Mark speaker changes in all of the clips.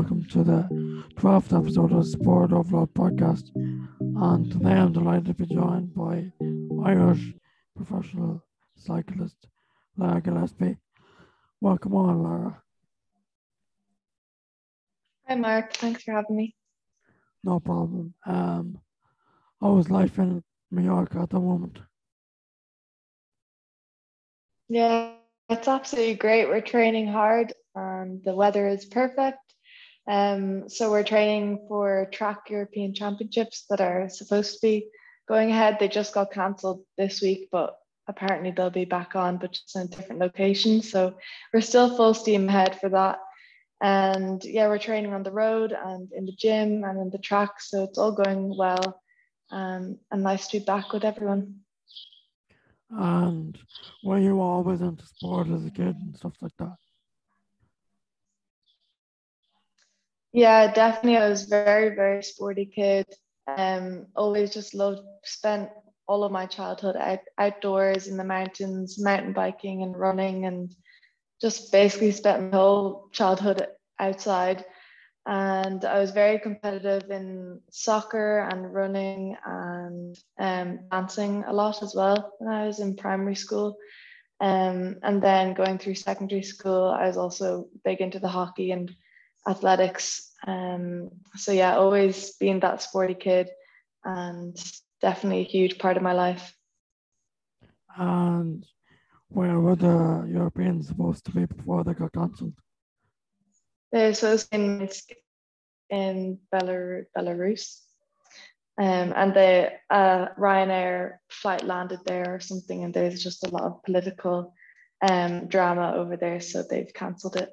Speaker 1: welcome to the 12th episode of the Sport Overload podcast. And today I'm delighted to be joined by Irish professional cyclist Lara Gillespie. Welcome on, Lara.
Speaker 2: Hi, Mark. Thanks for having me.
Speaker 1: No problem. Um, how is life in Mallorca at the moment?
Speaker 2: Yeah, it's absolutely great. We're training hard and the weather is perfect. Um, so we're training for track European Championships that are supposed to be going ahead. They just got cancelled this week, but apparently they'll be back on, but just in different locations. So we're still full steam ahead for that. And yeah, we're training on the road and in the gym and in the track. So it's all going well. Um, and nice to be back with everyone.
Speaker 1: And were you always into sport as a kid and stuff like that?
Speaker 2: Yeah, definitely. I was very, very sporty kid. Um, always just loved spent all of my childhood out, outdoors in the mountains, mountain biking and running, and just basically spent my whole childhood outside. And I was very competitive in soccer and running and um, dancing a lot as well when I was in primary school. Um, and then going through secondary school, I was also big into the hockey and athletics. Um, so yeah, always being that sporty kid and definitely a huge part of my life.
Speaker 1: And where were the Europeans supposed to be before they got cancelled?
Speaker 2: They're supposed in Minsk in Belar- Belarus. Um, and the uh, Ryanair flight landed there or something, and there's just a lot of political um, drama over there, so they've cancelled it.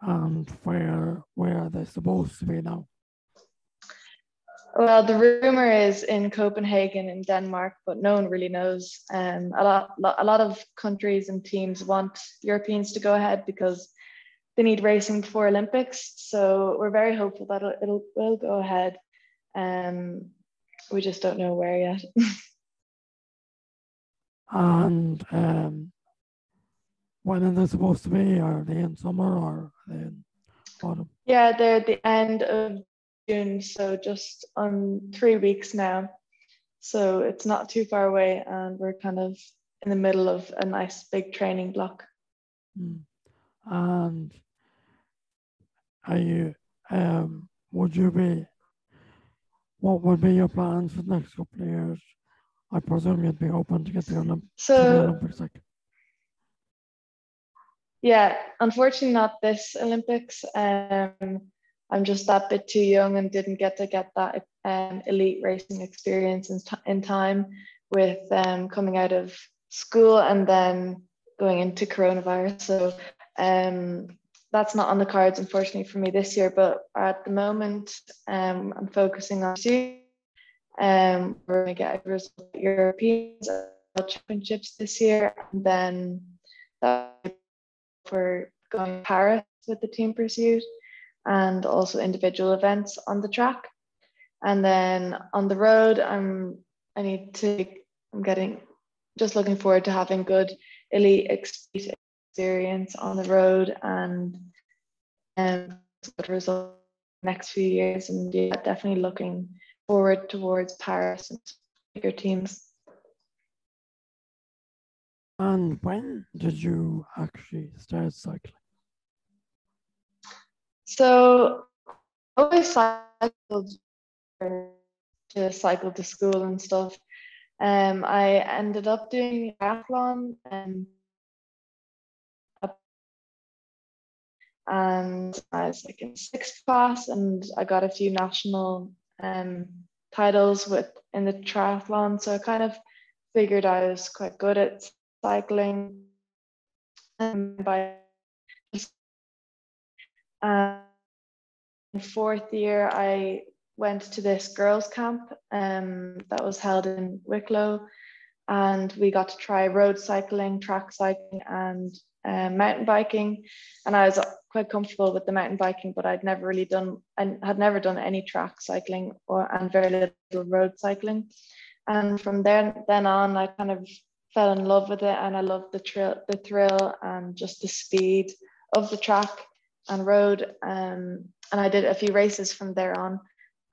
Speaker 1: And where where they're supposed to be now?
Speaker 2: Well, the rumor is in Copenhagen in Denmark, but no one really knows. Um, a lot, a lot of countries and teams want Europeans to go ahead because they need racing before Olympics. So we're very hopeful that it'll, it'll will go ahead. Um, we just don't know where yet.
Speaker 1: and um, when are they supposed to be? Are they in summer or in autumn?
Speaker 2: Yeah, they're at the end of June, so just on three weeks now. So it's not too far away, and we're kind of in the middle of a nice big training block.
Speaker 1: Mm. And are you, um, would you be, what would be your plans for the next couple of years? I presume you'd be open to get the, Olymp-
Speaker 2: so,
Speaker 1: the Olympics. Like.
Speaker 2: Yeah, unfortunately, not this Olympics. Um, I'm just that bit too young and didn't get to get that um, elite racing experience in, in time with um, coming out of school and then going into coronavirus. So um, that's not on the cards, unfortunately, for me this year. But at the moment, um, I'm focusing on um, we're going to get a European Championships this year, and then for going to Paris with the team pursuit, and also individual events on the track. And then on the road, I'm I need to I'm getting just looking forward to having good elite experience on the road and um good result next few years and yeah, definitely looking forward towards Paris and bigger teams.
Speaker 1: And when did you actually start cycling?
Speaker 2: So I always cycled to cycle to school and stuff. Um, I ended up doing triathlon and and I was like in sixth class and I got a few national um, titles with in the triathlon. So I kind of figured I was quite good at cycling. And by um, fourth year, I went to this girls' camp um, that was held in Wicklow, and we got to try road cycling, track cycling, and um, mountain biking. And I was quite comfortable with the mountain biking, but I'd never really done, and had never done any track cycling or and very little road cycling. And from there then on, I kind of fell in love with it, and I loved the thrill, the thrill, and just the speed of the track. and rode. Um, and I did a few races from there on.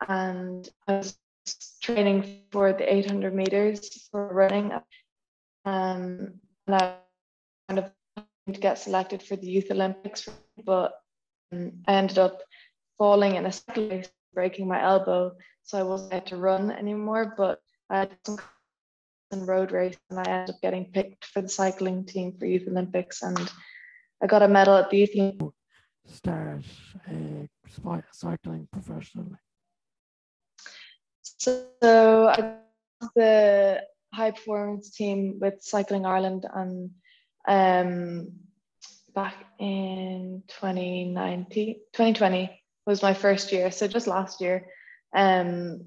Speaker 2: And I was training for the 800 meters for running. Um, and I kind of to get selected for the Youth Olympics, but um, I ended up falling in a cycle race, breaking my elbow, so I wasn't able to run anymore. But I had some road race, and I ended up getting picked for the cycling team for Youth Olympics, and I got a medal at the Youth Olympics.
Speaker 1: Start uh, cycling professionally.
Speaker 2: So I was the high performance team with Cycling Ireland and um, back in 2019, 2020 was my first year. So just last year. Um,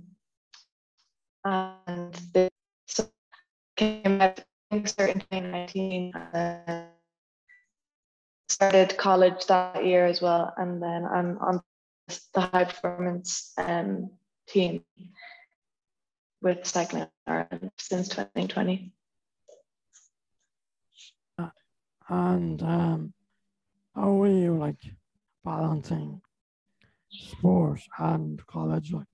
Speaker 2: and the so came out in 2019 and started college that year as well. And then I'm on the high performance um, team with Cycling Ireland since 2020.
Speaker 1: And um, how are you like balancing sport and college? Like,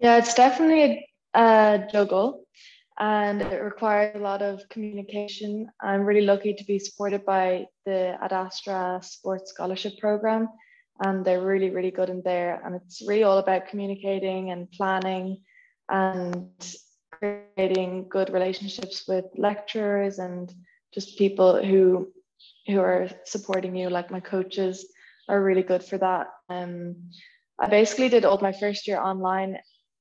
Speaker 2: yeah, it's definitely a, a juggle and it requires a lot of communication. I'm really lucky to be supported by the Ad Astra Sports Scholarship Program, and they're really, really good in there. And it's really all about communicating and planning and creating good relationships with lecturers and just people who who are supporting you like my coaches are really good for that um, i basically did all my first year online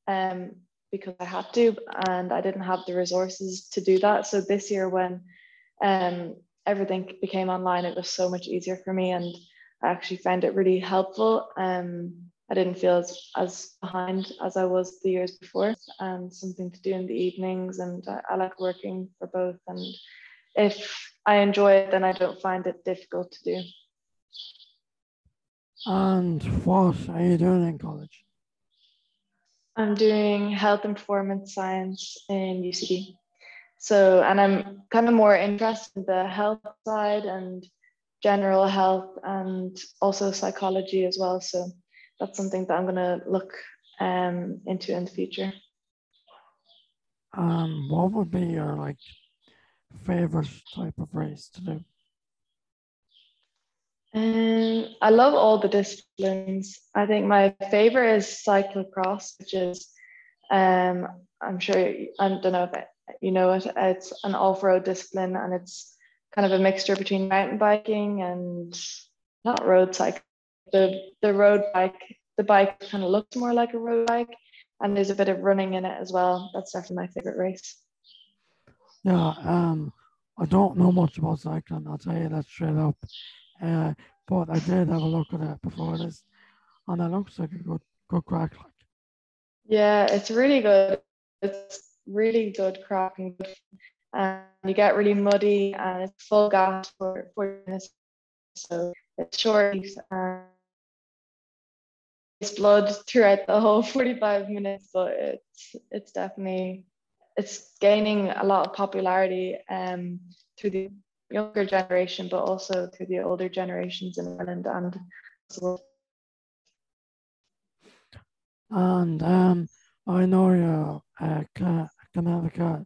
Speaker 2: um, because i had to and i didn't have the resources to do that so this year when um, everything became online it was so much easier for me and i actually found it really helpful um, I didn't feel as, as behind as I was the years before, and something to do in the evenings. And I, I like working for both. And if I enjoy it, then I don't find it difficult to do.
Speaker 1: And what are you doing in college?
Speaker 2: I'm doing health and performance science in UCD. So, and I'm kind of more interested in the health side and general health and also psychology as well. So, that's something that I'm going to look um, into in the future.
Speaker 1: Um, what would be your like favorite type of race to do?
Speaker 2: Um, I love all the disciplines. I think my favorite is cyclocross, which is, um, I'm sure I don't know if you know it. It's an off-road discipline, and it's kind of a mixture between mountain biking and not road cycling the the road bike the bike kind of looks more like a road bike and there's a bit of running in it as well that's definitely my favorite race
Speaker 1: yeah um i don't know much about cycling i'll tell you that straight up uh, but i did have a look at it before this and it looks like a good good crack like.
Speaker 2: Yeah it's really good. It's really good crack and and you get really muddy and it's full gas for 40 minutes so it's short and blood throughout the whole 45 minutes, but it's it's definitely it's gaining a lot of popularity um, through the younger generation, but also through the older generations in Ireland and
Speaker 1: and um, I know you're a Kinetica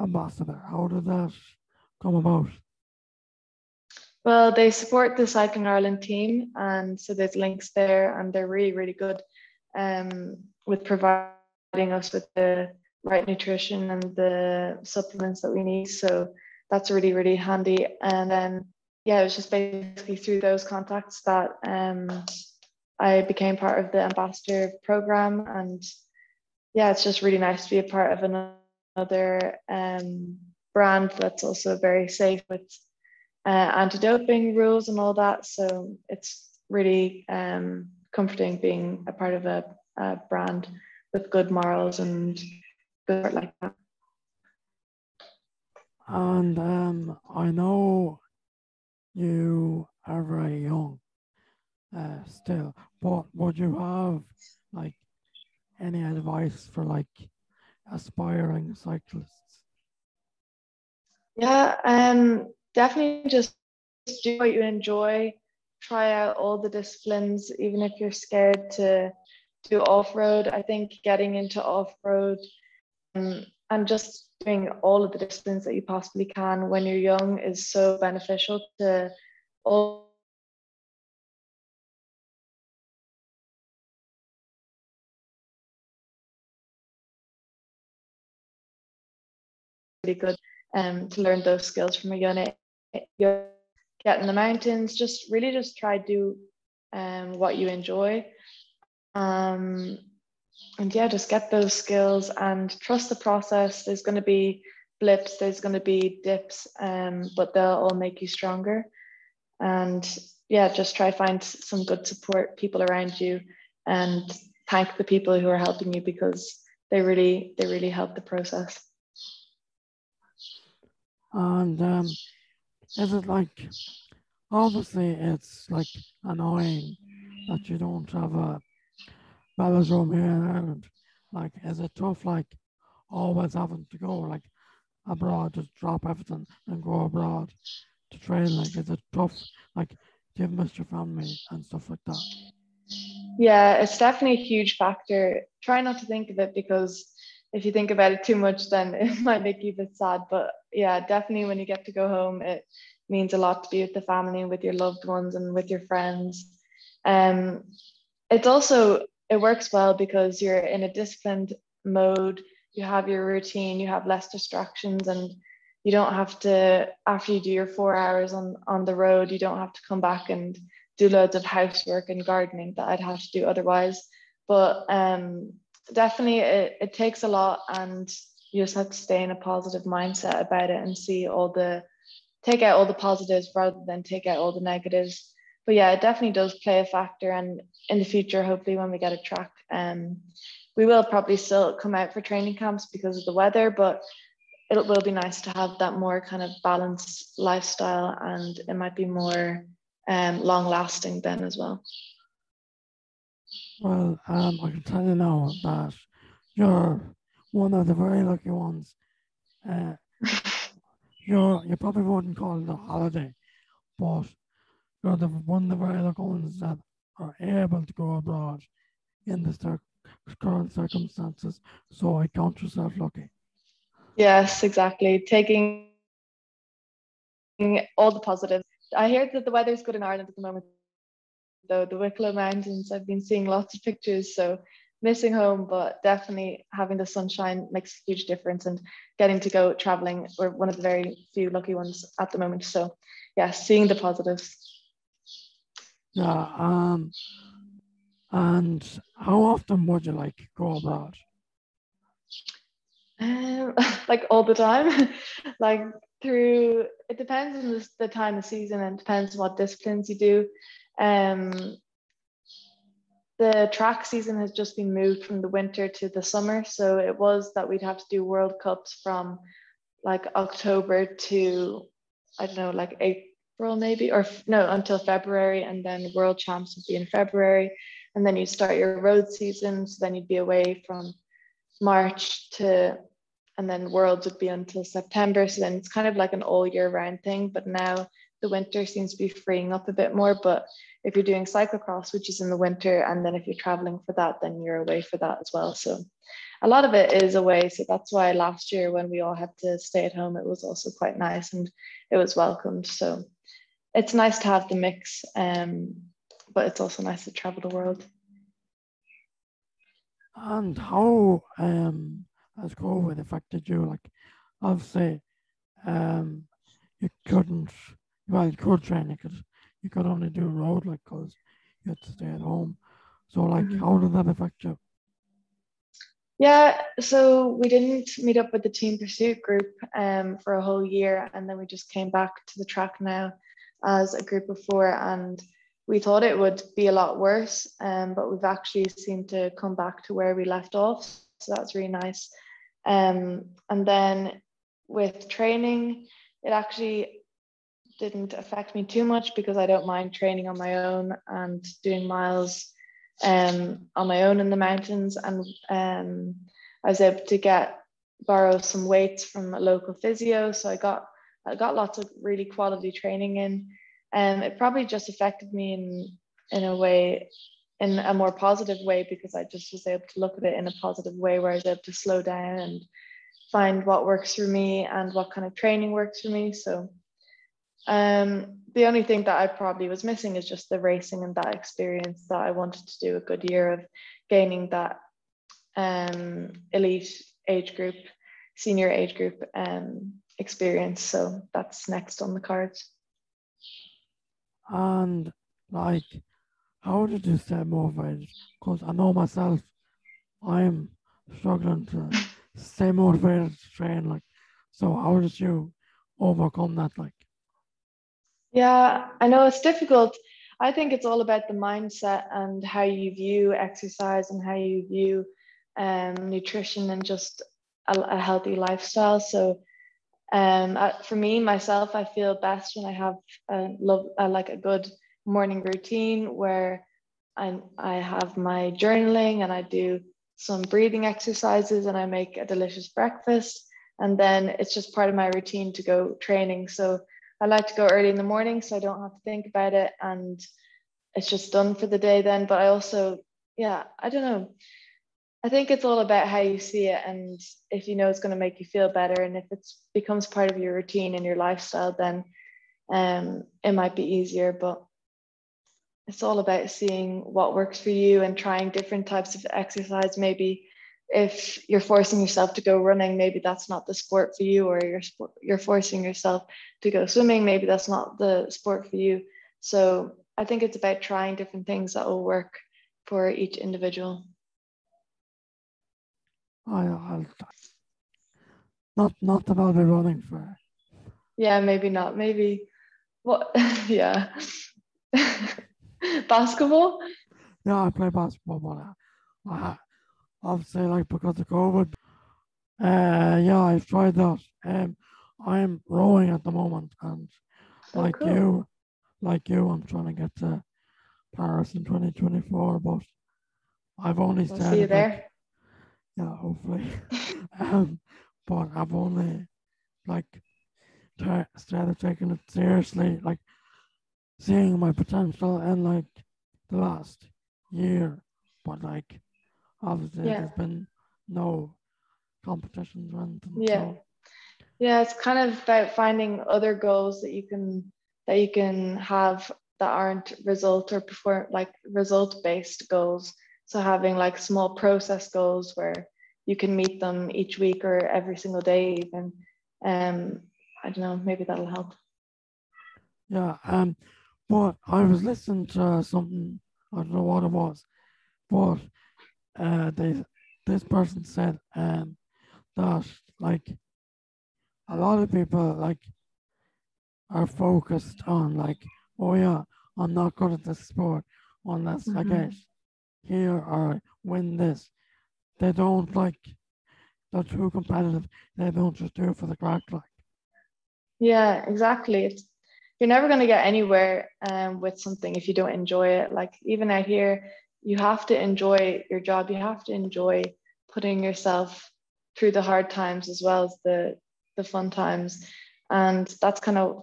Speaker 1: ambassador. How did that come about?
Speaker 2: Well, they support the Cycling Ireland team, and so there's links there, and they're really, really good um, with providing us with the right nutrition and the supplements that we need. So that's really, really handy. And then, yeah, it was just basically through those contacts that um, I became part of the ambassador program. And yeah, it's just really nice to be a part of another um, brand that's also very safe with uh, anti-doping rules and all that. So it's really um, comforting being a part of a, a brand with good morals and good like that.
Speaker 1: And um, I know you are very young uh, still, but would you have like any advice for like aspiring cyclists?
Speaker 2: Yeah, um, definitely just do what you enjoy. Try out all the disciplines, even if you're scared to do off road. I think getting into off road um, and just doing all of the disciplines that you possibly can when you're young is so beneficial to all really good um, to learn those skills from a young age. Get in the mountains, just really just try do um, what you enjoy. Um, and yeah, just get those skills and trust the process. There's going to be blips, there's going to be dips, um, but they'll all make you stronger. And yeah, just try find some good support people around you and thank the people who are helping you because they really they really help the process.
Speaker 1: And um, is it like, obviously, it's like annoying that you don't have a velodrome here in Ireland. Like, is it tough, like, always having to go, like, abroad, just drop everything and go abroad to train? Like, is it tough? Like, do you miss your family and stuff like that?
Speaker 2: Yeah, it's definitely a huge factor. Try not to think of it because if you think about it too much, then it might make you a bit sad. But yeah, definitely when you get to go home, it means a lot to be with the family, with your loved ones, and with your friends. Um, it's also it works well because you're in a disciplined mode. You have your routine. You have less distractions, and you don't have to after you do your four hours on on the road. You don't have to come back and do loads of housework and gardening that I'd have to do otherwise. But um, definitely it, it takes a lot and you just have to stay in a positive mindset about it and see all the take out all the positives rather than take out all the negatives but yeah it definitely does play a factor and in the future hopefully when we get a track um we will probably still come out for training camps because of the weather but it will be nice to have that more kind of balanced lifestyle and it might be more um, long lasting then as well
Speaker 1: well, um, I can tell you now that you're one of the very lucky ones. Uh, you're you probably wouldn't call it a holiday, but you're the one of lucky ones that are able to go abroad in the current circumstances. So I count yourself lucky.
Speaker 2: Yes, exactly. Taking all the positives. I hear that the weather's good in Ireland at the moment, though the Wicklow Mountains. I've been seeing lots of pictures, so missing home, but definitely having the sunshine makes a huge difference and getting to go traveling. We're one of the very few lucky ones at the moment. So yeah, seeing the positives.
Speaker 1: Yeah. Um and how often would you like go abroad?
Speaker 2: Um, like all the time, like through it depends on the, the time of season and depends on what disciplines you do. Um, the track season has just been moved from the winter to the summer. So it was that we'd have to do World Cups from like October to, I don't know, like April maybe, or no, until February. And then World Champs would be in February. And then you start your road season. So then you'd be away from March to, and then Worlds would be until September. So then it's kind of like an all year round thing. But now the winter seems to be freeing up a bit more. But if you're doing cyclocross, which is in the winter, and then if you're traveling for that, then you're away for that as well. So a lot of it is away. So that's why last year when we all had to stay at home, it was also quite nice and it was welcomed. So it's nice to have the mix, um, but it's also nice to travel the world.
Speaker 1: And how um, has COVID affected you? Like, obviously, um, you couldn't, well, you could train, you could you could only do road like because you had to stay at home. So like, mm-hmm. how did that affect you?
Speaker 2: Yeah, so we didn't meet up with the team pursuit group um, for a whole year, and then we just came back to the track now as a group four, and we thought it would be a lot worse, um, but we've actually seemed to come back to where we left off, so that's really nice. Um, and then with training, it actually didn't affect me too much because I don't mind training on my own and doing miles um, on my own in the mountains. And um, I was able to get borrow some weights from a local physio. So I got I got lots of really quality training in. and it probably just affected me in in a way in a more positive way because I just was able to look at it in a positive way where I was able to slow down and find what works for me and what kind of training works for me. So um, the only thing that I probably was missing is just the racing and that experience that I wanted to do a good year of gaining that um, elite age group, senior age group um, experience. So that's next on the cards.
Speaker 1: And like, how did you stay motivated? Because I know myself, I'm struggling to stay motivated to train. Like, so how did you overcome that? Like,
Speaker 2: yeah, I know it's difficult. I think it's all about the mindset and how you view exercise and how you view um, nutrition and just a, a healthy lifestyle. So, um, for me myself, I feel best when I have a love, a, like a good morning routine where I I have my journaling and I do some breathing exercises and I make a delicious breakfast. And then it's just part of my routine to go training. So I like to go early in the morning so I don't have to think about it and it's just done for the day then. But I also, yeah, I don't know. I think it's all about how you see it and if you know it's going to make you feel better and if it becomes part of your routine and your lifestyle, then um, it might be easier. But it's all about seeing what works for you and trying different types of exercise. Maybe if you're forcing yourself to go running, maybe that's not the sport for you, or you're you're forcing yourself to go swimming, maybe that's not the sport for you. So I think it's about trying different things that will work for each individual.
Speaker 1: I, I'll, not not that I'll be running for.
Speaker 2: Yeah, maybe not. Maybe what? yeah. basketball.
Speaker 1: Yeah, I play basketball, but I, obviously like because of COVID. Uh, yeah, I've tried that. Um, I'm rowing at the moment, and oh, like cool. you, like you, I'm trying to get to Paris in 2024, but I've only
Speaker 2: we'll started. See you there.
Speaker 1: Yeah, hopefully. um, but I've only like t- started taking it seriously, like seeing my potential in like the last year. But like obviously yeah. there's been no competitions or anything.
Speaker 2: Yeah. So. Yeah, it's kind of about finding other goals that you can that you can have that aren't result or perform like result based goals. So having like small process goals where you can meet them each week or every single day even. Um I don't know, maybe that'll help.
Speaker 1: Yeah, um but I was listening to something, I don't know what it was, but uh, they this person said um, that like a lot of people like are focused on like oh yeah I'm not good at this sport unless mm-hmm. I get here or win this. They don't like they're too competitive. They don't just do it for the crack like.
Speaker 2: Yeah, exactly. It's you're never going to get anywhere um, with something if you don't enjoy it. Like even out here, you have to enjoy your job. You have to enjoy putting yourself through the hard times as well as the the fun times, and that's kind of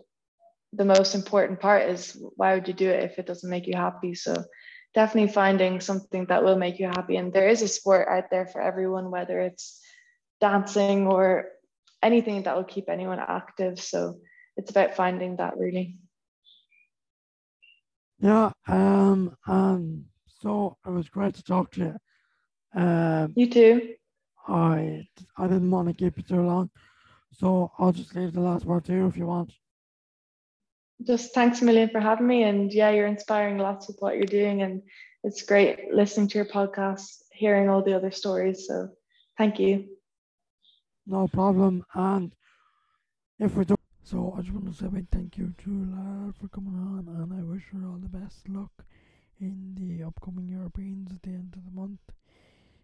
Speaker 2: the most important part. Is why would you do it if it doesn't make you happy? So definitely finding something that will make you happy. And there is a sport out there for everyone, whether it's dancing or anything that will keep anyone active. So it's about finding that really.
Speaker 1: Yeah, um, um, so it was great to talk to you. Um,
Speaker 2: you too.
Speaker 1: I I didn't want to keep you too long, so I'll just leave the last word to you if you want.
Speaker 2: Just thanks a million for having me, and yeah, you're inspiring lots with what you're doing, and it's great listening to your podcast, hearing all the other stories. So, thank you.
Speaker 1: No problem, and if we do. So I just want to say big thank you to Lara for coming on, and I wish her all the best luck in the upcoming Europeans at the end of the month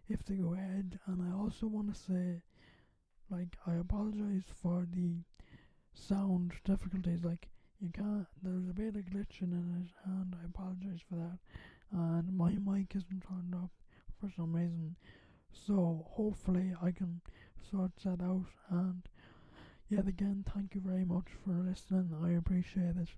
Speaker 1: if they go ahead. And I also want to say, like, I apologize for the sound difficulties. Like, you can't, there's a bit of glitching in it, and I apologize for that. And my mic isn't turned up for some reason. So hopefully I can sort that out and Yet again, thank you very much for listening. I appreciate it.